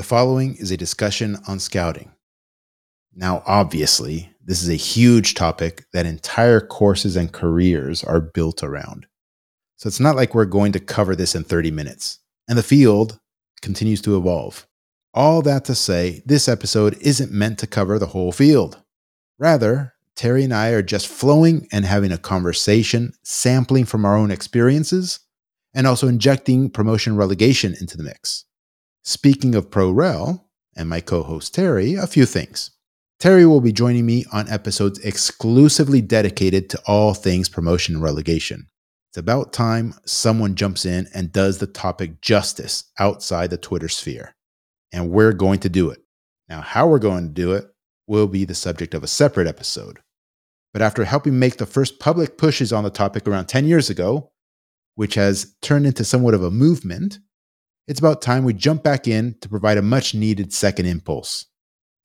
The following is a discussion on scouting. Now, obviously, this is a huge topic that entire courses and careers are built around. So it's not like we're going to cover this in 30 minutes. And the field continues to evolve. All that to say, this episode isn't meant to cover the whole field. Rather, Terry and I are just flowing and having a conversation, sampling from our own experiences, and also injecting promotion relegation into the mix. Speaking of ProRel and my co host Terry, a few things. Terry will be joining me on episodes exclusively dedicated to all things promotion and relegation. It's about time someone jumps in and does the topic justice outside the Twitter sphere. And we're going to do it. Now, how we're going to do it will be the subject of a separate episode. But after helping make the first public pushes on the topic around 10 years ago, which has turned into somewhat of a movement, it's about time we jump back in to provide a much needed second impulse.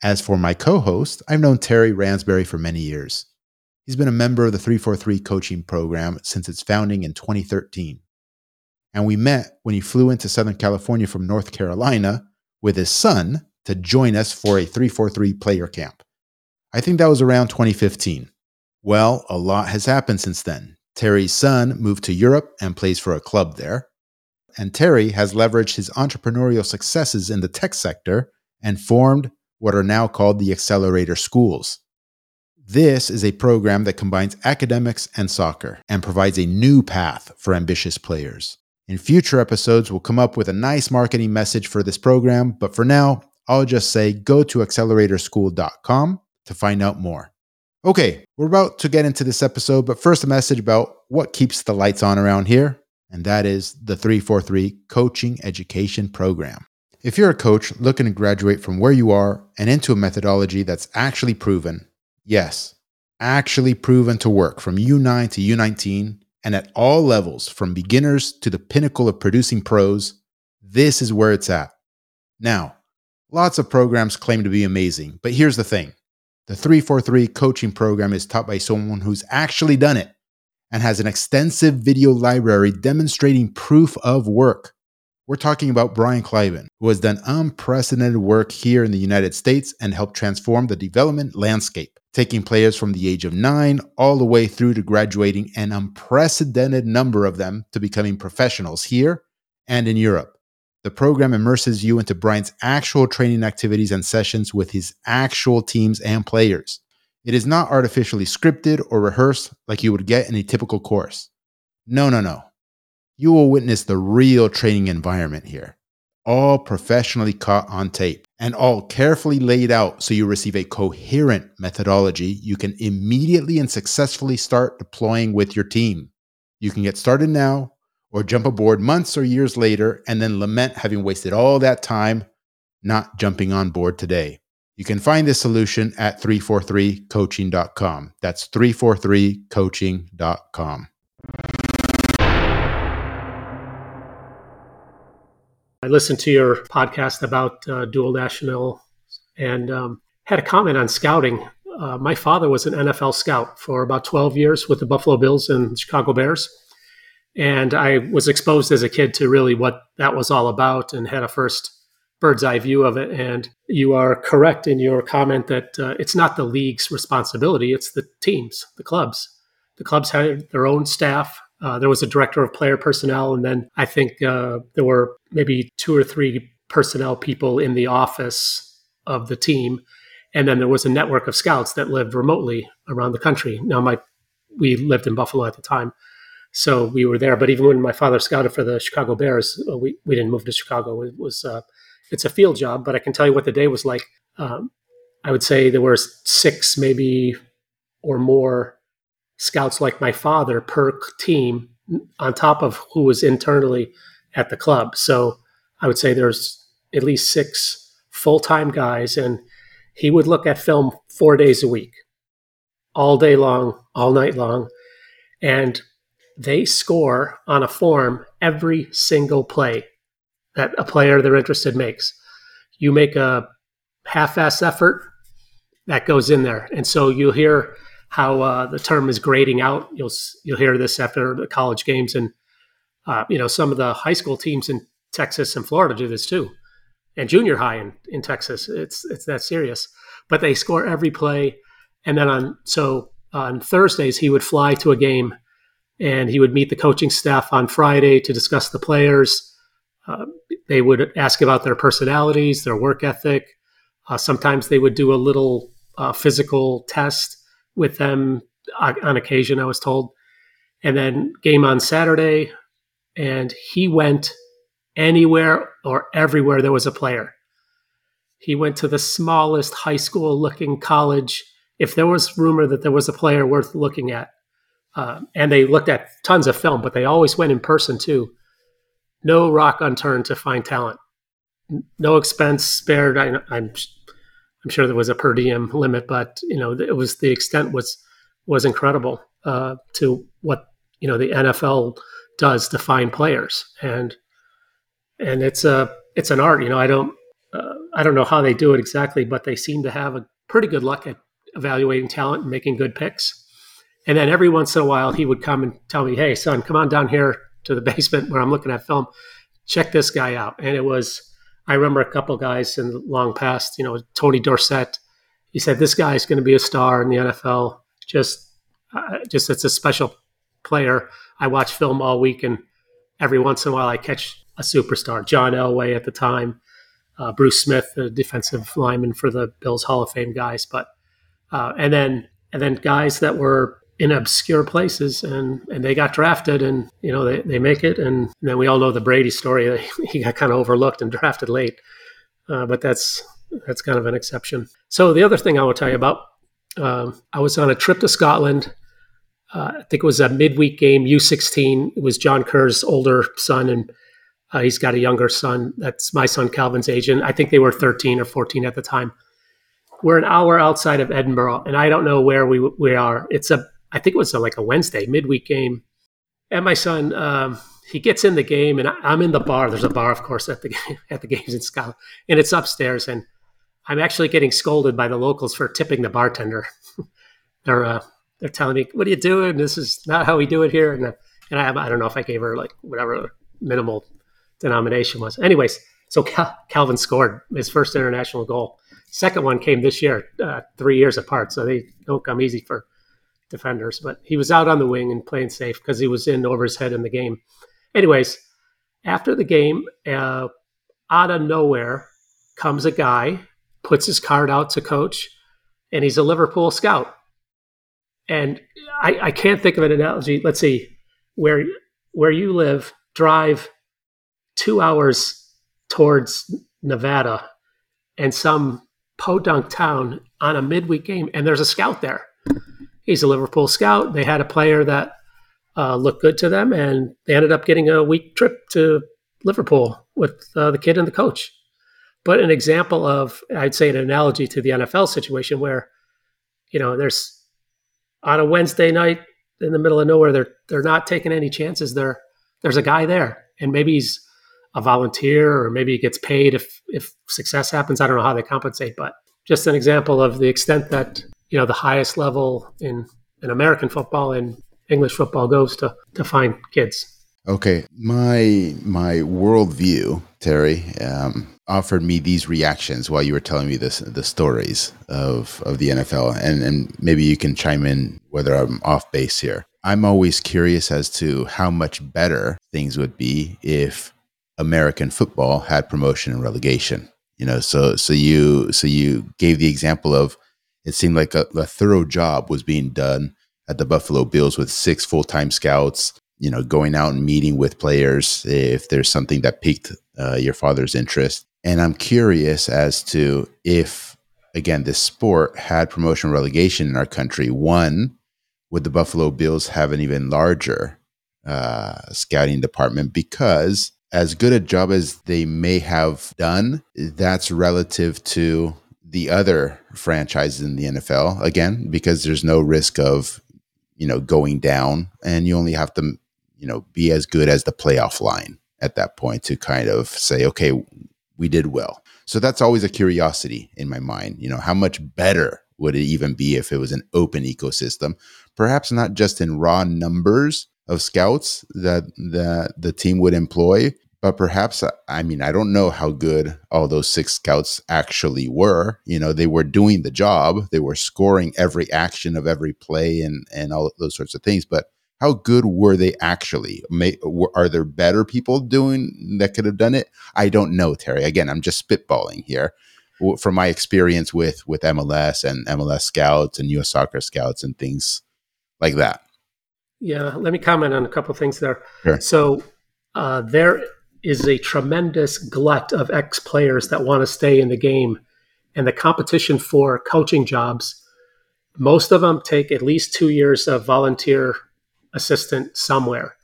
As for my co host, I've known Terry Ransbury for many years. He's been a member of the 343 coaching program since its founding in 2013. And we met when he flew into Southern California from North Carolina with his son to join us for a 343 player camp. I think that was around 2015. Well, a lot has happened since then. Terry's son moved to Europe and plays for a club there and Terry has leveraged his entrepreneurial successes in the tech sector and formed what are now called the Accelerator Schools. This is a program that combines academics and soccer and provides a new path for ambitious players. In future episodes, we'll come up with a nice marketing message for this program, but for now, I'll just say go to acceleratorschool.com to find out more. Okay, we're about to get into this episode, but first, a message about what keeps the lights on around here and that is the 343 Coaching Education Program. If you're a coach looking to graduate from where you are and into a methodology that's actually proven, yes, actually proven to work from U9 to U19 and at all levels, from beginners to the pinnacle of producing pros, this is where it's at. Now, lots of programs claim to be amazing, but here's the thing the 343 coaching program is taught by someone who's actually done it and has an extensive video library demonstrating proof of work. We're talking about Brian Kleiban, who has done unprecedented work here in the United States and helped transform the development landscape, taking players from the age of nine all the way through to graduating an unprecedented number of them to becoming professionals here and in Europe. The program immerses you into Brian's actual training activities and sessions with his actual teams and players. It is not artificially scripted or rehearsed like you would get in a typical course. No, no, no. You will witness the real training environment here, all professionally caught on tape and all carefully laid out so you receive a coherent methodology you can immediately and successfully start deploying with your team. You can get started now or jump aboard months or years later and then lament having wasted all that time not jumping on board today. You can find this solution at 343coaching.com. That's 343coaching.com. I listened to your podcast about uh, dual national and um, had a comment on scouting. Uh, my father was an NFL scout for about 12 years with the Buffalo Bills and Chicago Bears. And I was exposed as a kid to really what that was all about and had a first bird's eye view of it. And you are correct in your comment that uh, it's not the league's responsibility, it's the teams, the clubs. The clubs had their own staff. Uh, there was a director of player personnel, and then I think uh, there were maybe two or three personnel people in the office of the team. And then there was a network of scouts that lived remotely around the country. Now, my we lived in Buffalo at the time, so we were there. But even when my father scouted for the Chicago Bears, uh, we, we didn't move to Chicago. It was uh, it's a field job, but I can tell you what the day was like. Um, I would say there were six, maybe or more scouts like my father per team, on top of who was internally at the club. So I would say there's at least six full time guys, and he would look at film four days a week, all day long, all night long, and they score on a form every single play that a player they're interested makes. You make a half-ass effort that goes in there, and so you'll hear how uh, the term is grading out. You'll you'll hear this after the college games, and uh, you know some of the high school teams in Texas and Florida do this too. and junior high in, in Texas. It's it's that serious. But they score every play, and then on so on Thursdays he would fly to a game, and he would meet the coaching staff on Friday to discuss the players. Uh, they would ask about their personalities, their work ethic. Uh, sometimes they would do a little uh, physical test with them on occasion. I was told, and then game on Saturday, and he went anywhere or everywhere there was a player. He went to the smallest high school looking college. If there was rumor that there was a player worth looking at, uh, and they looked at tons of film, but they always went in person too. No rock unturned to find talent. No expense spared. I, am I'm, I'm sure there was a per diem limit, but you know it was the extent was was incredible uh, to what you know the NFL does to find players, and and it's a it's an art. You know, I don't uh, I don't know how they do it exactly, but they seem to have a pretty good luck at evaluating talent and making good picks. And then every once in a while, he would come and tell me, "Hey, son, come on down here to the basement where I'm looking at film. Check this guy out." And it was I remember a couple guys in the long past. You know, Tony Dorsett. He said this guy is going to be a star in the NFL. Just, uh, just it's a special player. I watch film all week, and every once in a while, I catch a superstar. John Elway at the time, uh, Bruce Smith, the defensive lineman for the Bills Hall of Fame guys, but uh, and then and then guys that were in obscure places and and they got drafted and you know they, they make it and, then we all know the Brady story. He got kind of overlooked and drafted late, uh, but that's that's kind of an exception. So the other thing I will tell you about, um, I was on a trip to Scotland. Uh, I think it was a midweek game, U16. It was John Kerr's older son and uh, he's got a younger son. That's my son Calvin's age, and I think they were 13 or 14 at the time. We're an hour outside of Edinburgh, and I don't know where we we are. It's a I think it was a, like a Wednesday midweek game, and my son um, he gets in the game, and I, am in the bar. There's a bar, of course, at the at the games in Scotland, and it's upstairs, and I'm actually getting scolded by the locals for tipping the bartender. they're uh, they're telling me, "What are you doing? This is not how we do it here." And, uh, and I, I don't know if I gave her like whatever minimal denomination was. Anyways, so Cal- Calvin scored his first international goal. Second one came this year, uh, three years apart, so they don't come easy for defenders. But he was out on the wing and playing safe because he was in over his head in the game. Anyways, after the game, uh, out of nowhere comes a guy, puts his card out to coach, and he's a Liverpool scout. And I, I can't think of an analogy. Let's see, where where you live, drive two hours towards Nevada and some podunk town on a midweek game, and there's a scout there. He's a Liverpool scout. They had a player that uh, looked good to them, and they ended up getting a week trip to Liverpool with uh, the kid and the coach. But an example of, I'd say, an analogy to the NFL situation where, you know, there's on a Wednesday night in the middle of nowhere, they're they're not taking any chances. There, there's a guy there, and maybe he's a volunteer or maybe he gets paid if if success happens. I don't know how they compensate, but just an example of the extent that you know the highest level in in American football and English football goes to to find kids. Okay, my my worldview, Terry, um, offered me these reactions while you were telling me this the stories of of the NFL, and and maybe you can chime in whether I'm off base here. I'm always curious as to how much better things would be if American football had promotion and relegation. You know, so so you so you gave the example of it seemed like a, a thorough job was being done at the Buffalo Bills with six full time scouts. You know, going out and meeting with players if there's something that piqued uh, your father's interest. And I'm curious as to if, again, this sport had promotion relegation in our country. One, would the Buffalo Bills have an even larger uh, scouting department because as good a job as they may have done, that's relative to the other franchises in the NFL. Again, because there's no risk of, you know, going down and you only have to, you know, be as good as the playoff line at that point to kind of say, okay, we did well. So that's always a curiosity in my mind. You know, how much better would it even be if it was an open ecosystem? Perhaps not just in raw numbers of scouts that the the team would employ, but perhaps i mean i don't know how good all those six scouts actually were. You know they were doing the job. They were scoring every action of every play and and all those sorts of things. But how good were they actually? May, are there better people doing that could have done it? I don't know terry. Again i'm just spitballing here. From my experience with with mls and mls scouts and us soccer scouts and things like that. Yeah let me comment on a couple things there. Sure. so uh, there is a tremendous glut of ex players that want to stay in the game. And the competition for coaching jobs, most of them take at least two years of volunteer assistant somewhere.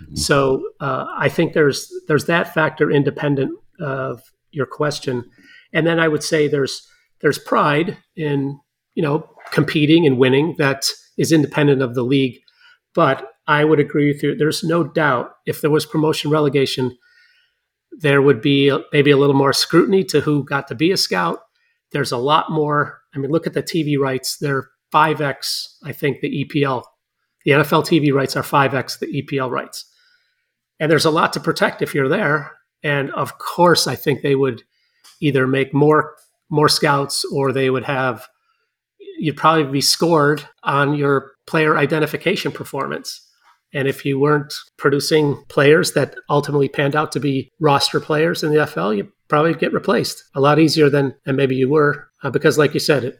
Mm-hmm. So uh, I think there's there's that factor independent of your question, and then I would say there's there's pride in you know competing and winning that is independent of the league. But I would agree with you. There's no doubt if there was promotion relegation, there would be maybe a little more scrutiny to who got to be a scout. There's a lot more. I mean, look at the TV rights. They're 5x, I think, the EPL. The NFL TV rights are 5x the EPL rights. And there's a lot to protect if you're there. And of course, I think they would either make more more scouts or they would have you'd probably be scored on your player identification performance. And if you weren't producing players that ultimately panned out to be roster players in the NFL, you probably get replaced a lot easier than, and maybe you were. Uh, because, like you said, it,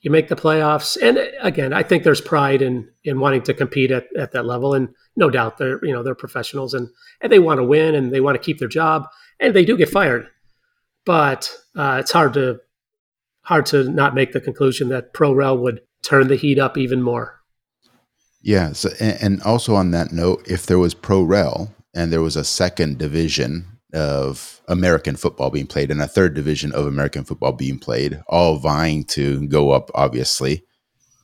you make the playoffs. And again, I think there's pride in in wanting to compete at, at that level. And no doubt they're you know they're professionals and, and they want to win and they want to keep their job and they do get fired. But uh, it's hard to hard to not make the conclusion that pro rel would turn the heat up even more. Yeah. So, and also on that note, if there was pro rel and there was a second division of American football being played and a third division of American football being played, all vying to go up, obviously.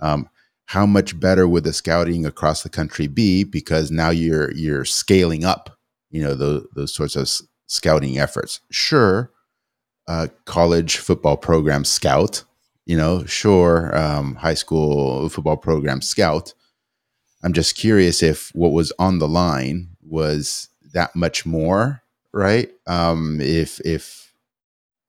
Um, how much better would the scouting across the country be? Because now you're you're scaling up, you know, those those sorts of scouting efforts. Sure, uh, college football program scout, you know, sure, um, high school football program scout, I'm just curious if what was on the line was that much more, right? Um, if if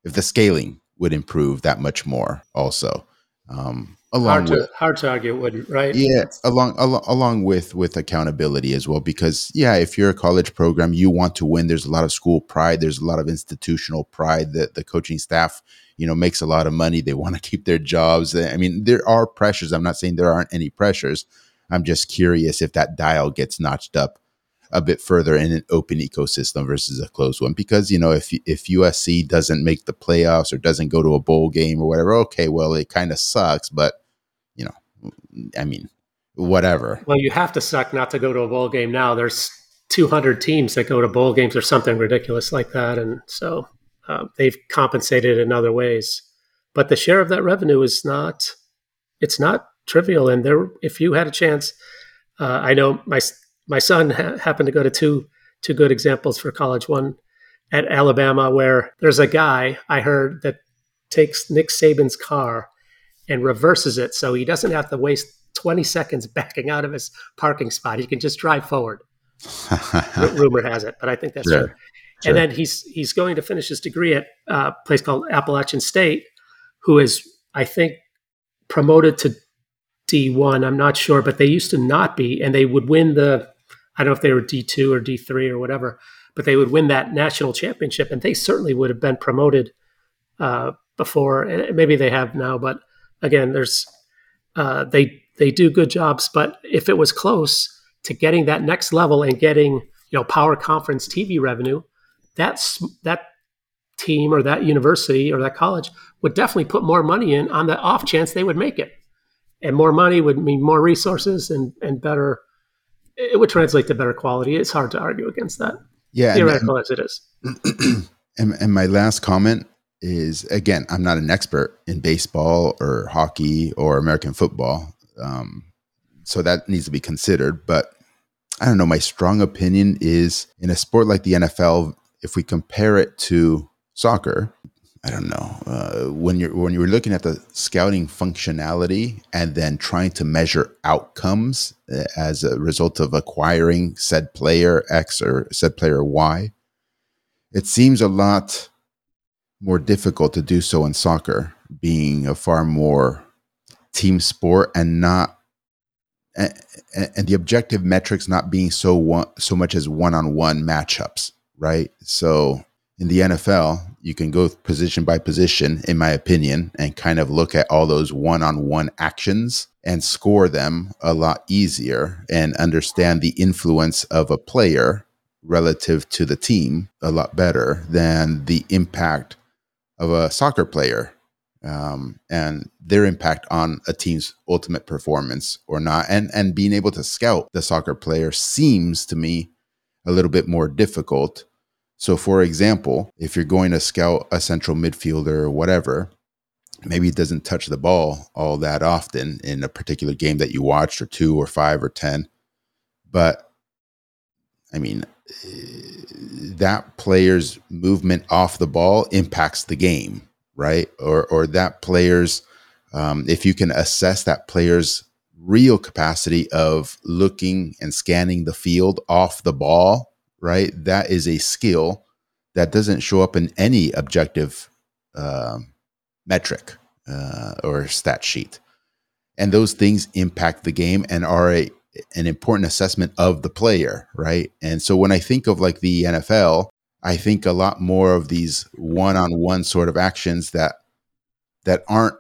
if the scaling would improve that much more, also. Um, along hard to, with, hard to argue it wouldn't, right? Yeah, along, along along with with accountability as well, because yeah, if you're a college program, you want to win. There's a lot of school pride. There's a lot of institutional pride that the coaching staff, you know, makes a lot of money. They want to keep their jobs. I mean, there are pressures. I'm not saying there aren't any pressures, I'm just curious if that dial gets notched up a bit further in an open ecosystem versus a closed one. Because you know, if if USC doesn't make the playoffs or doesn't go to a bowl game or whatever, okay, well, it kind of sucks. But you know, I mean, whatever. Well, you have to suck not to go to a bowl game now. There's 200 teams that go to bowl games or something ridiculous like that, and so uh, they've compensated in other ways. But the share of that revenue is not. It's not trivial. And there, if you had a chance, uh, I know my my son ha- happened to go to two two good examples for college. One at Alabama, where there's a guy I heard that takes Nick Saban's car and reverses it, so he doesn't have to waste 20 seconds backing out of his parking spot. He can just drive forward. rumor has it, but I think that's true. Sure. And then he's he's going to finish his degree at a place called Appalachian State, who is I think promoted to D1. I'm not sure, but they used to not be, and they would win the. I don't know if they were D2 or D3 or whatever, but they would win that national championship, and they certainly would have been promoted uh, before. Maybe they have now, but again, there's uh, they they do good jobs. But if it was close to getting that next level and getting you know power conference TV revenue, that's that team or that university or that college would definitely put more money in on the off chance they would make it and more money would mean more resources and and better it would translate to better quality. It's hard to argue against that. Yeah theoretical and, as it is. And, and my last comment is again i'm not an expert in baseball or hockey or american football um, so that needs to be considered but i don't know. My strong opinion is in a sport like the nfl if we compare it to soccer I don't know uh, when you're when you're looking at the scouting functionality and then trying to measure outcomes uh, as a result of acquiring said player X or said player Y. it seems a lot more difficult to do so in soccer, being a far more team sport and not and, and the objective metrics not being so one, so much as one-on-one matchups, right? So in the NFL, you can go position by position, in my opinion, and kind of look at all those one on one actions and score them a lot easier and understand the influence of a player relative to the team a lot better than the impact of a soccer player um, and their impact on a team's ultimate performance or not. And, and being able to scout the soccer player seems to me a little bit more difficult so, for example, if you're going to scout a central midfielder or whatever, maybe it doesn't touch the ball all that often in a particular game that you watched, or two, or five, or 10. But I mean, that player's movement off the ball impacts the game, right? Or, or that player's, um, if you can assess that player's real capacity of looking and scanning the field off the ball right? That is a skill that doesn't show up in any objective uh, metric uh, or stat sheet. And those things impact the game and are a, an important assessment of the player, right? And so when I think of like the NFL, I think a lot more of these one-on-one sort of actions that that aren't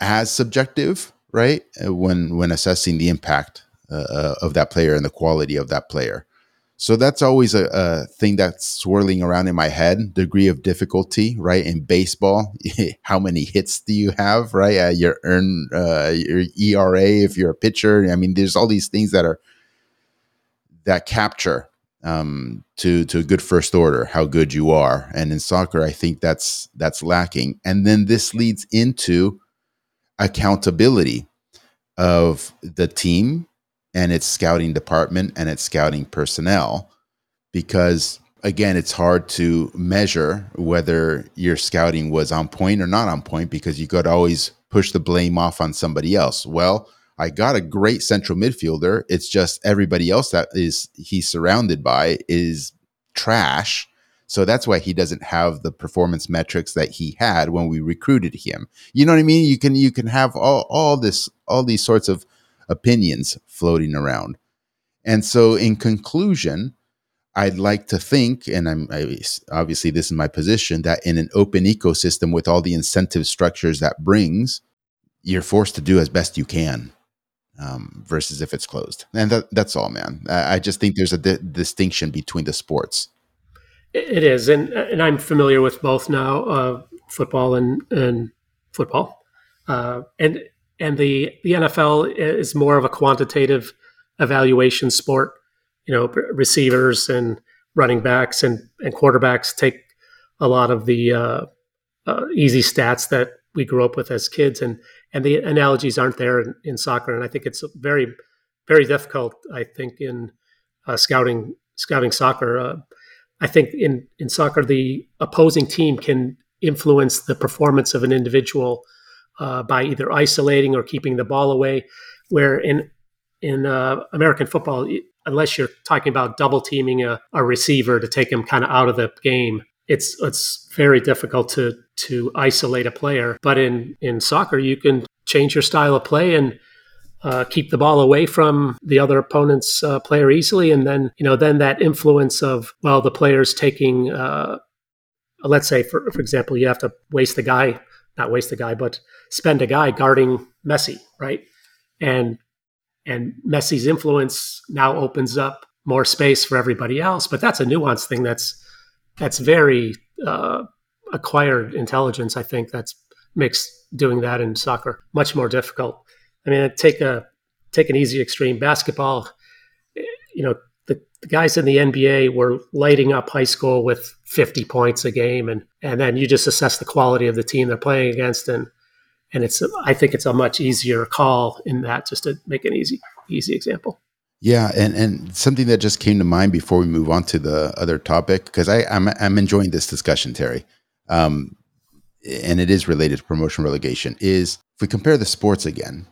as subjective, right? When when assessing the impact uh, uh, of that player and the quality of that player. So that's always a, a, thing that's swirling around in my head. Degree of difficulty, right? In baseball, how many hits do you have, right? Uh, your earn, uh, your ERA if you're a pitcher. I mean, there's all these things that are that capture um, to to a good first order how good you are. And in soccer, I think that's that's lacking. And then this leads into accountability of the team and its scouting department and its scouting personnel because again it's hard to measure whether your scouting was on point or not on point because you could always push the blame off on somebody else. Well i got a great central midfielder. It's just everybody else that is he's surrounded by is trash. So that's why he doesn't have the performance metrics that he had when we recruited him. You know what i mean? You can you can have all, all this all these sorts of opinions floating around. And so, in conclusion, I'd like to think, and I'm I, obviously this is my position, that in an open ecosystem with all the incentive structures that brings, you're forced to do as best you can, um, versus if it's closed. And that, that's all, man. I, I, just think there's a di- distinction between the sports. It is, and and I'm familiar with both now, uh, football and and football, uh, and and the the NFL is more of a quantitative evaluation sport. You know, receivers and running backs and and quarterbacks take a lot of the uh, uh, easy stats that we grew up with as kids, and and the analogies aren't there in, in soccer. And I think it's very very difficult. I think in uh, scouting scouting soccer. Uh, I think in in soccer, the opposing team can influence the performance of an individual uh, by either isolating or keeping the ball away. Where in in uh, American football, unless you're talking about double teaming a, a receiver to take him kind of out of the game, it's it's very difficult to to isolate a player. But in in soccer, you can change your style of play and uh, keep the ball away from the other opponent's uh, player easily, and then you know then that influence of well the players taking. Uh, let's say, for for example, you have to waste the guy not waste a guy, but spend a guy guarding Messi, right? And and Messi's influence now opens up more space for everybody else. But that's a nuanced thing. That's that's very uh, acquired intelligence. I think that's makes doing that in soccer much more difficult. I mean, take a take an easy extreme basketball. You know, the, guys in the NBA were lighting up high school with 50 points a game, and and then you just assess the quality of the team they're playing against, and and it's I think it's a much easier call in that just to make an easy easy example. Yeah, and and something that just came to mind before we move on to the other topic because I I'm I'm enjoying this discussion, Terry. Um, and it is related to promotion relegation. Is if we compare the sports again,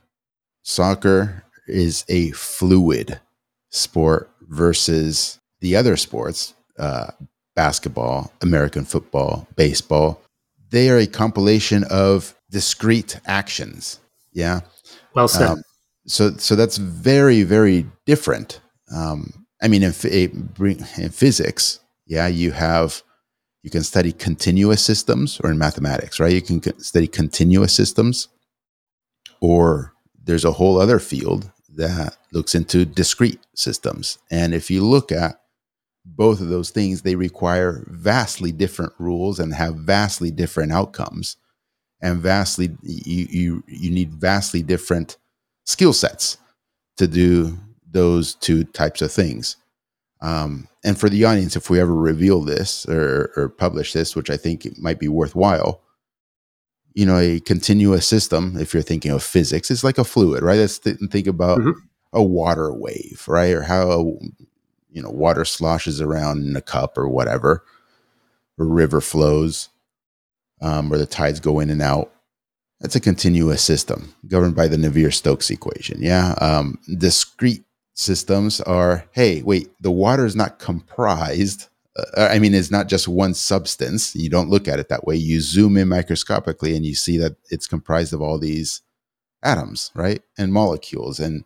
soccer is a fluid sport versus the other sports, uh, basketball, American football, baseball, they are a compilation of discrete actions. Yeah. Well said. Um, so, so that's very, very different. Um, I mean, in, in physics, yeah, you have you can study continuous systems, or in mathematics, right? You can study continuous systems, or there's a whole other field that looks into discrete systems. And if you look at both of those things, they require vastly different rules and have vastly different outcomes, and vastly you you you need vastly different skill sets to do those two types of things. Um, and for the audience, if we ever reveal this or, or publish this, which I think it might be worthwhile, you know, a continuous system, if you're thinking of physics, it's like a fluid, right? Let's th- think about mm-hmm. a water wave, right? Or how, you know, water sloshes around in a cup or whatever, or river flows, um, or the tides go in and out. That's a continuous system governed by the Navier Stokes equation. Yeah. Um, discrete systems are hey, wait, the water is not comprised. Uh, I mean, it's not just one substance. You don't look at it that way. You zoom in microscopically and you see that it's comprised of all these atoms, right? And molecules. And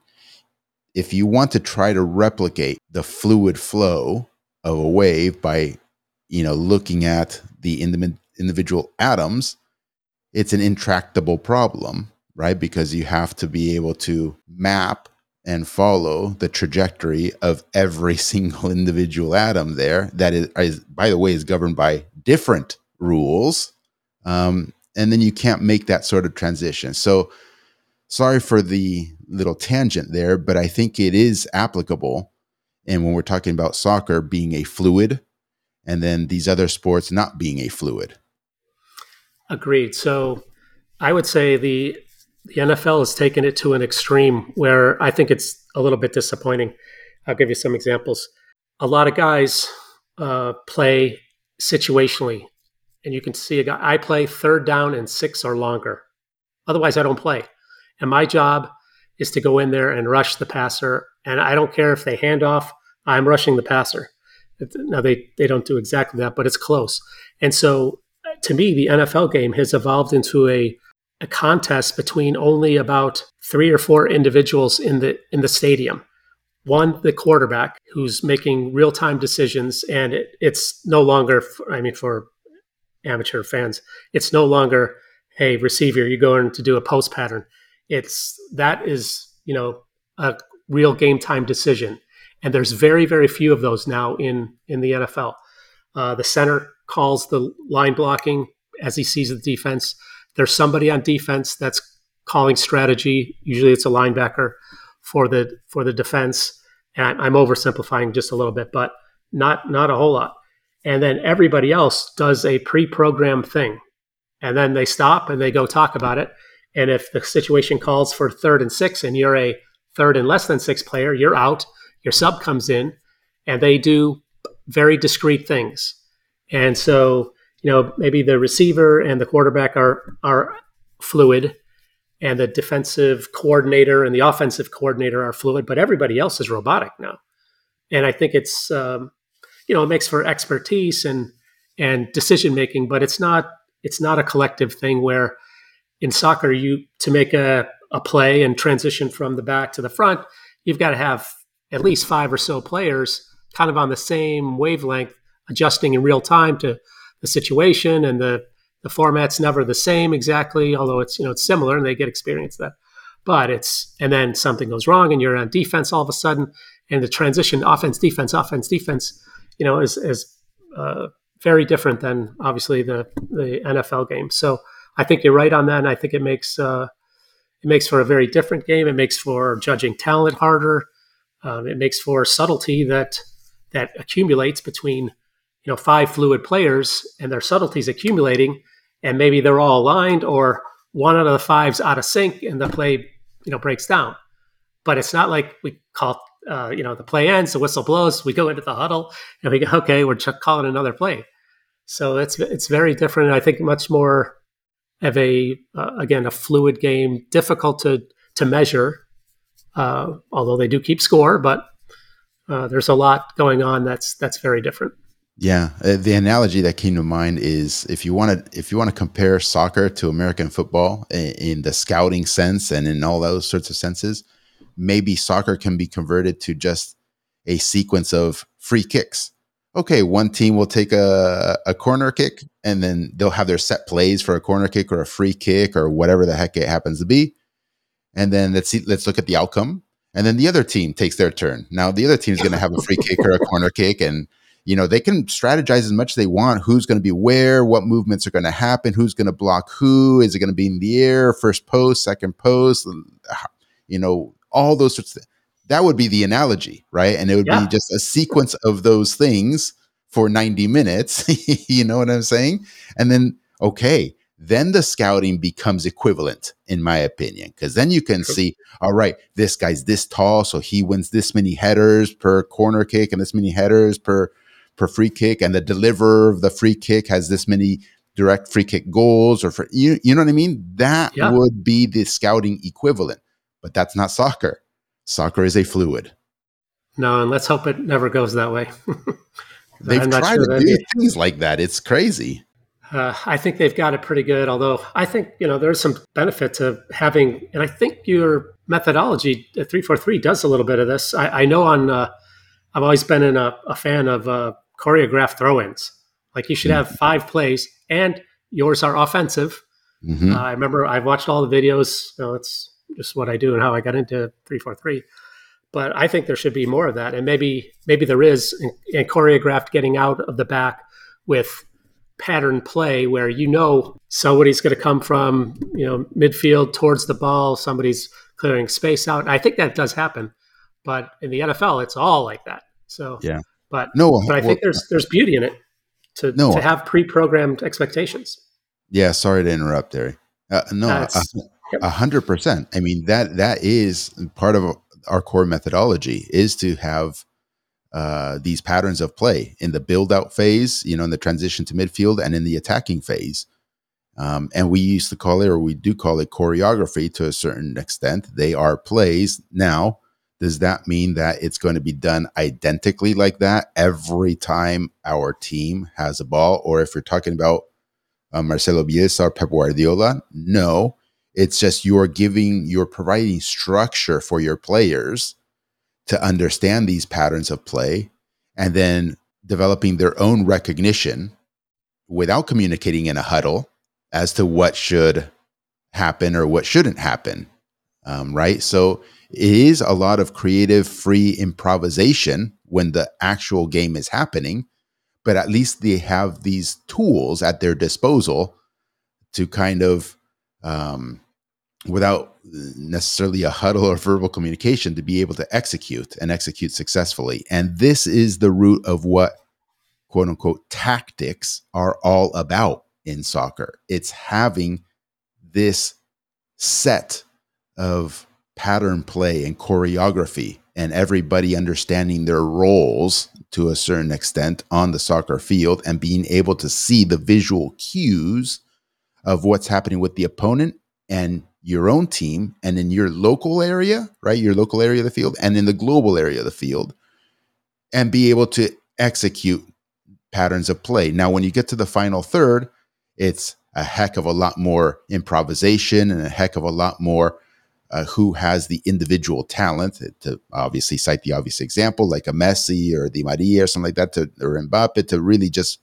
if you want to try to replicate the fluid flow of a wave by, you know, looking at the individual atoms, it's an intractable problem, right? Because you have to be able to map and follow the trajectory of every single individual atom there that is, is by the way is governed by different rules. Um, and then you can't make that sort of transition. So sorry for the little tangent there but i think it is applicable and when we're talking about soccer being a fluid and then these other sports not being a fluid. Agreed. So i would say the the NFL has taken it to an extreme where I think it's a little bit disappointing. I'll give you some examples. A lot of guys uh, play situationally, and you can see a guy. I play third down and six or longer. Otherwise, I don't play. And my job is to go in there and rush the passer. And I don't care if they hand off. I'm rushing the passer. Now they they don't do exactly that, but it's close. And so, to me, the NFL game has evolved into a a contest between only about three or four individuals in the in the stadium. One, the quarterback, who's making real time decisions, and it, it's no longer. I mean, for amateur fans, it's no longer, hey, receiver, you're going to do a post pattern. It's that is you know a real game time decision, and there's very very few of those now in in the NFL. Uh, the center calls the line blocking as he sees the defense there's somebody on defense that's calling strategy. Usually, it's a linebacker for the for the defense. And I'm oversimplifying just a little bit, but not not a whole lot. And then everybody else does a pre-programmed thing, and then they stop and they go talk about it. And if the situation calls for third and six, and you're a third and less than six player, you're out. Your sub comes in, and they do very discrete things. And so you know, maybe the receiver and the quarterback are are fluid, and the defensive coordinator and the offensive coordinator are fluid, but everybody else is robotic now. And I think it's um, you know it makes for expertise and and decision making, but it's not it's not a collective thing where in soccer you to make a, a play and transition from the back to the front, you've got to have at least five or so players kind of on the same wavelength, adjusting in real time to the situation and the the format's never the same exactly, although it's you know it's similar and they get experience that. But it's and then something goes wrong and you're on defense all of a sudden, and the transition offense defense offense defense, you know, is is uh, very different than obviously the the NFL game. So I think you're right on that, and I think it makes uh, it makes for a very different game. It makes for judging talent harder. Um, it makes for subtlety that that accumulates between you know five fluid players and their subtleties accumulating and maybe they're all aligned or one out of the five's out of sync and the play you know breaks down. But it's not like we call uh, you know the play ends the whistle blows we go into the huddle and we go okay we're calling another play. So it's it's very different i think much more of a uh, again a fluid game difficult to to measure uh, although they do keep score but uh, there's a lot going on that's that's very different Yeah, uh, the analogy that came to mind is if you want to if you want to compare soccer to American football in, the scouting sense and in all those sorts of senses, maybe soccer can be converted to just a sequence of free kicks. Okay, one team will take a, a corner kick and then they'll have their set plays for a corner kick or a free kick or whatever the heck it happens to be. And then let's see, let's look at the outcome. And then the other team takes their turn. Now the other team is going to have a free kick or a corner kick and you know they can strategize as much as they want who's going to be where what movements are going to happen who's going to block who is it going to be in the air first post second post you know all those sorts of things that would be the analogy right? And it would yeah. be just a sequence of those things for 90 minutes you know what i'm saying? And then okay then the scouting becomes equivalent in my opinion because then you can see all right this guy's this tall so he wins this many headers per corner kick and this many headers per per free kick, and the deliverer of the free kick has this many direct free kick goals, or for you, you know what I mean? That yeah. would be the scouting equivalent, but that's not soccer. Soccer is a fluid. No, and let's hope it never goes that way. they've tried sure to do be. things like that. It's crazy. Uh, I think they've got it pretty good. Although I think you know there's some benefit to having, and I think your methodology at three four three does a little bit of this. I, I know on uh, I've always been in a, a fan of uh, choreographed throw-ins. Like you should have mm-hmm. five plays, and yours are offensive. Mm-hmm. Uh, I remember I've watched all the videos. You know, it's just what I do and how I got into three four three. But I think there should be more of that, and maybe maybe there is in, choreographed getting out of the back with pattern play where you know somebody's going to come from you know midfield towards the ball, somebody's clearing space out. I think that does happen, but in the NFL, it's all like that. So yeah, but no, but I think there's there's beauty in it to no, to have pre-programmed expectations. Yeah, sorry to interrupt, Terry. Uh, no, a hundred percent. I mean that that is part of our core methodology is to have uh, these patterns of play in the build out phase, you know, in the transition to midfield and in the attacking phase. Um, and we used to call it, or we do call it choreography to a certain extent. They are plays now does that mean that it's going to be done identically like that every time our team has a ball? Or if you're talking about uh, Marcelo Bielsa or Pep Guardiola, no. It's just you're giving, you're providing structure for your players to understand these patterns of play and then developing their own recognition without communicating in a huddle as to what should happen or what shouldn't happen. Um, right. So is a lot of creative, free improvisation when the actual game is happening, but at least they have these tools at their disposal to kind of, um, without necessarily a huddle or verbal communication, to be able to execute and execute successfully. And this is the root of what quote unquote tactics are all about in soccer. It's having this set of pattern play and choreography and everybody understanding their roles to a certain extent on the soccer field and being able to see the visual cues of what's happening with the opponent and your own team and in your local area, right? Your local area of the field and in the global area of the field and be able to execute patterns of play. Now, when you get to the final third, it's a heck of a lot more improvisation and a heck of a lot more uh, who has the individual talent to obviously cite the obvious example like a Messi or Di Maria or something like that to, or Mbappe to really just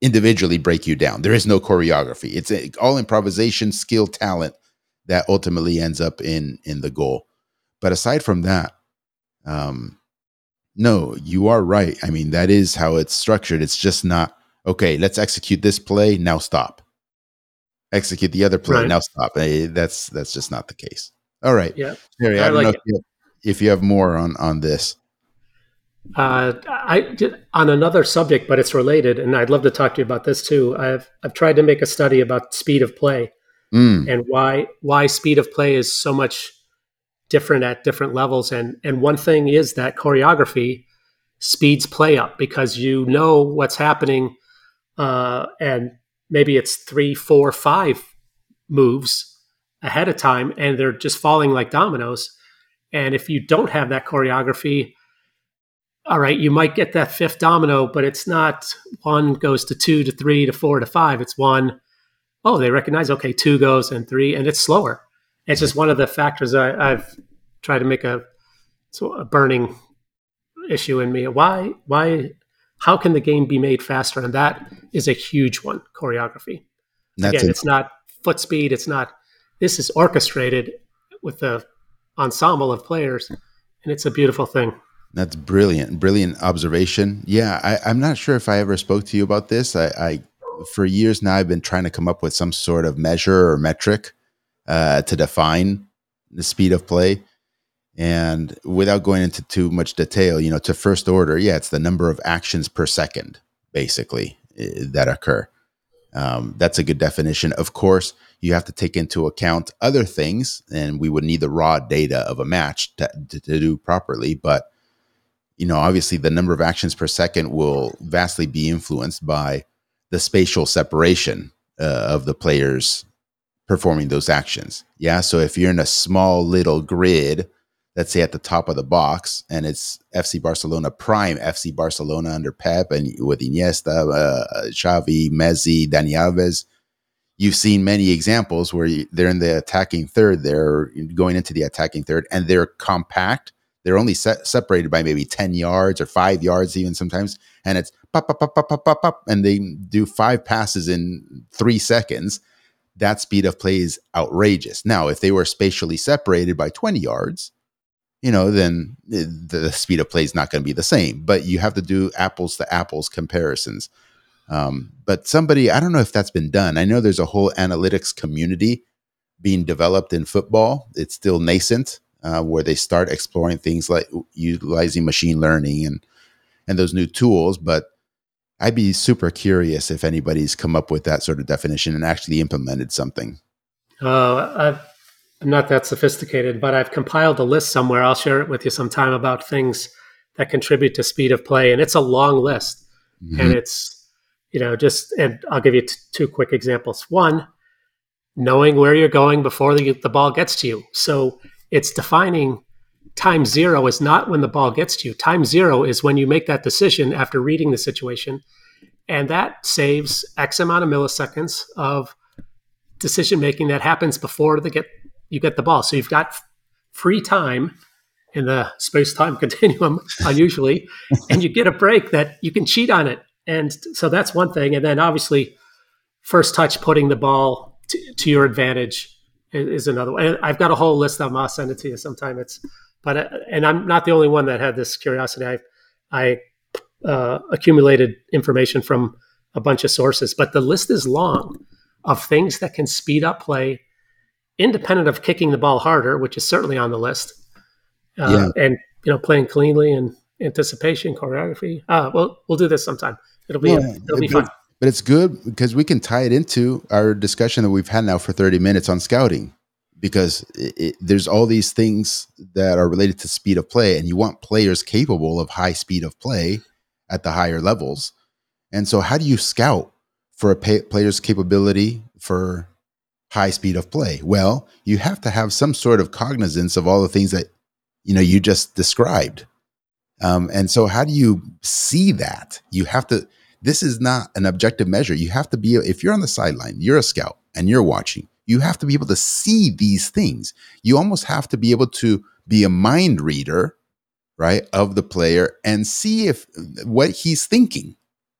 individually break you down. There is no choreography. It's a, all improvisation, skill, talent that ultimately ends up in in the goal. But aside from that, um, no, you are right. I mean, that is how it's structured. It's just not okay. Let's execute this play now. Stop execute the other play. Right. Now stop. That's that's just not the case. All right. Yeah. Harry, I, I don't like know if you, have, if you, have, more on on this. Uh, I did, on another subject, but it's related, and I'd love to talk to you about this too. I've I've tried to make a study about speed of play mm. and why why speed of play is so much different at different levels. And and one thing is that choreography speeds play up because you know what's happening, uh, and maybe it's three, four, five moves ahead of time, and they're just falling like dominoes. And if you don't have that choreography, all right, you might get that fifth domino, but it's not one goes to two to three to four to five. It's one, oh, they recognize, okay, two goes and three, and it's slower. It's just one of the factors I, have tried to make a, a burning issue in me. Why, why, how can the game be made faster? And that is a huge one choreography. That's Again, it's not foot speed. It's not, this is orchestrated with the ensemble of players, and it's a beautiful thing. That's brilliant, brilliant observation. Yeah, I, am not sure if I ever spoke to you about this. I, I, for years now, I've been trying to come up with some sort of measure or metric uh, to define the speed of play. And without going into too much detail, you know, to first order, yeah, it's the number of actions per second, basically, that occur. Um, that's a good definition. Of course, you have to take into account other things, and we would need the raw data of a match to, to, to do properly. But you know, obviously the number of actions per second will vastly be influenced by the spatial separation uh, of the players performing those actions. Yeah. So if you're in a small little grid, let's say at the top of the box, and it's FC Barcelona prime FC Barcelona under Pep and with Iniesta, uh, Xavi, Messi, Dani Alves, you've seen many examples where they're in the attacking third, they're going into the attacking third, and they're compact they're only set, separated by maybe 10 yards or five yards, even sometimes. And it's pop, pop, pop, pop, pop, pop, pop, and they do five passes in three seconds. That speed of play is outrageous. Now, if they were spatially separated by 20 yards, you know, then the speed of play is not going to be the same. But you have to do apples to apples comparisons. Um, but somebody, I don't know if that's been done. I know there's a whole analytics community being developed in football. It's still nascent uh, where they start exploring things like utilizing machine learning and and those new tools. But I'd be super curious if anybody's come up with that sort of definition and actually implemented something. Uh, I'm not that sophisticated, but I've compiled a list somewhere. I'll share it with you sometime about things that contribute to speed of play, and it's a long list. Mm-hmm. And it's you know just and I'll give you t- two quick examples. One, knowing where you're going before the, the ball gets to you. So it's defining time zero is not when the ball gets to you. Time zero is when you make that decision after reading the situation. And that saves X amount of milliseconds of decision making that happens before the get you get the ball. So you've got free time in the space time continuum, unusually, and you get a break that you can cheat on it. And so that's one thing. And then obviously, first touch putting the ball to, to your advantage is another one. And I've got a whole list of them. I'll send it to you sometime. It's, but uh, and I'm not the only one that had this curiosity. I I uh, accumulated information from a bunch of sources, but the list is long of things that can speed up play, independent of kicking the ball harder, which is certainly on the list. Uh, yeah. And you know, playing cleanly and anticipation, choreography. Uh, well, we'll do this sometime. It'll be yeah, it'll be fun. But it's good because we can tie it into our discussion that we've had now for 30 minutes on scouting because it, it, there's all these things that are related to speed of play and you want players capable of high speed of play at the higher levels. And so how do you scout for a pay, player's capability for high speed of play? Well, you have to have some sort of cognizance of all the things that you know you just described. Um, and so how do you see that? You have to this is not an objective measure. You have to be, if you're on the sideline, you're a scout and you're watching, you have to be able to see these things. You almost have to be able to be a mind reader, right, of the player and see if what he's thinking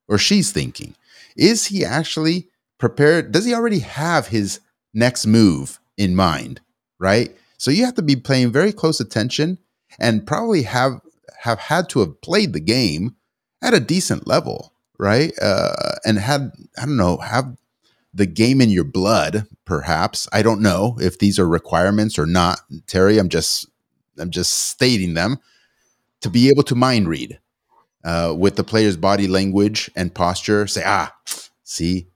or she's thinking. Is he actually prepared? Does he already have his next move in mind, right? So you have to be paying very close attention and probably have have had to have played the game at a decent level right? Uh, and had I don't know have the game in your blood, perhaps. I don't know if these are requirements or not, Terry. I'm just I'm just stating them to be able to mind read uh, with the player's body language and posture. Say, ah, see,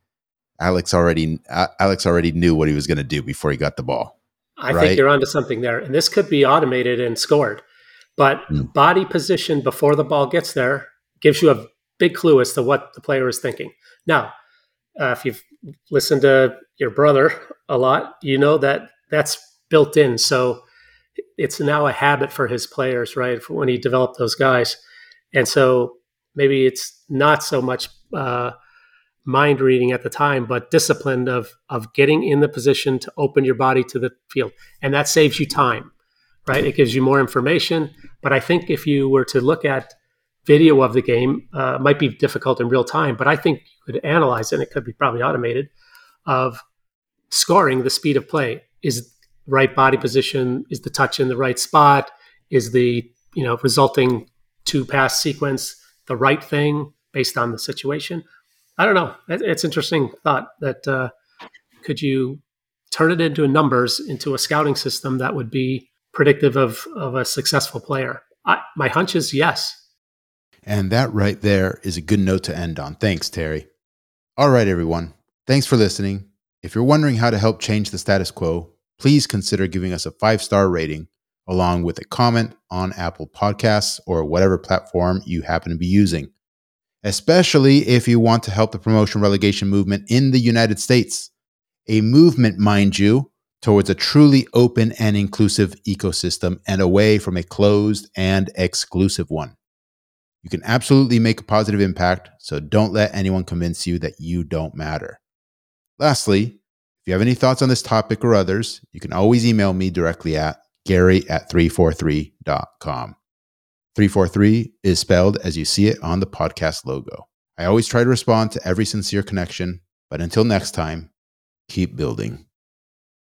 Alex already Alex already knew what he was going to do before he got the ball. I right? think you're onto something there, and this could be automated and scored. But mm. body position before the ball gets there gives you a big clue as to what the player is thinking. Now, uh, if you've listened to your brother a lot, you know that that's built in. So it's now a habit for his players, right? For when he developed those guys, And so maybe it's not so much uh, mind reading at the time, but discipline of of getting in the position to open your body to the field, and that saves you time, right? It gives you more information. But I think if you were to look at video of the game, uh, might be difficult in real time, but I think you could analyze it. and It could be probably automated of scoring the speed of play. Is right body position? Is the touch in the right spot? Is the you know resulting two pass sequence the right thing based on the situation? I don't know. It's interesting thought that uh, could you turn it into numbers into a scouting system that would be predictive of of a successful player? I, my hunch is yes. And that right there is a good note to end on. Thanks, Terry. All right, everyone. Thanks for listening. If you're wondering how to help change the status quo, please consider giving us a five star rating along with a comment on Apple Podcasts or whatever platform you happen to be using, especially if you want to help the promotion relegation movement in the United States. A movement, mind you, towards a truly open and inclusive ecosystem and away from a closed and exclusive one. You can absolutely make a positive impact, so don't let anyone convince you that you don't matter. Lastly, if you have any thoughts on this topic or others, you can always email me directly at gary at 343.com. 343 is spelled as you see it on the podcast logo. I always try to respond to every sincere connection, but until next time, keep building.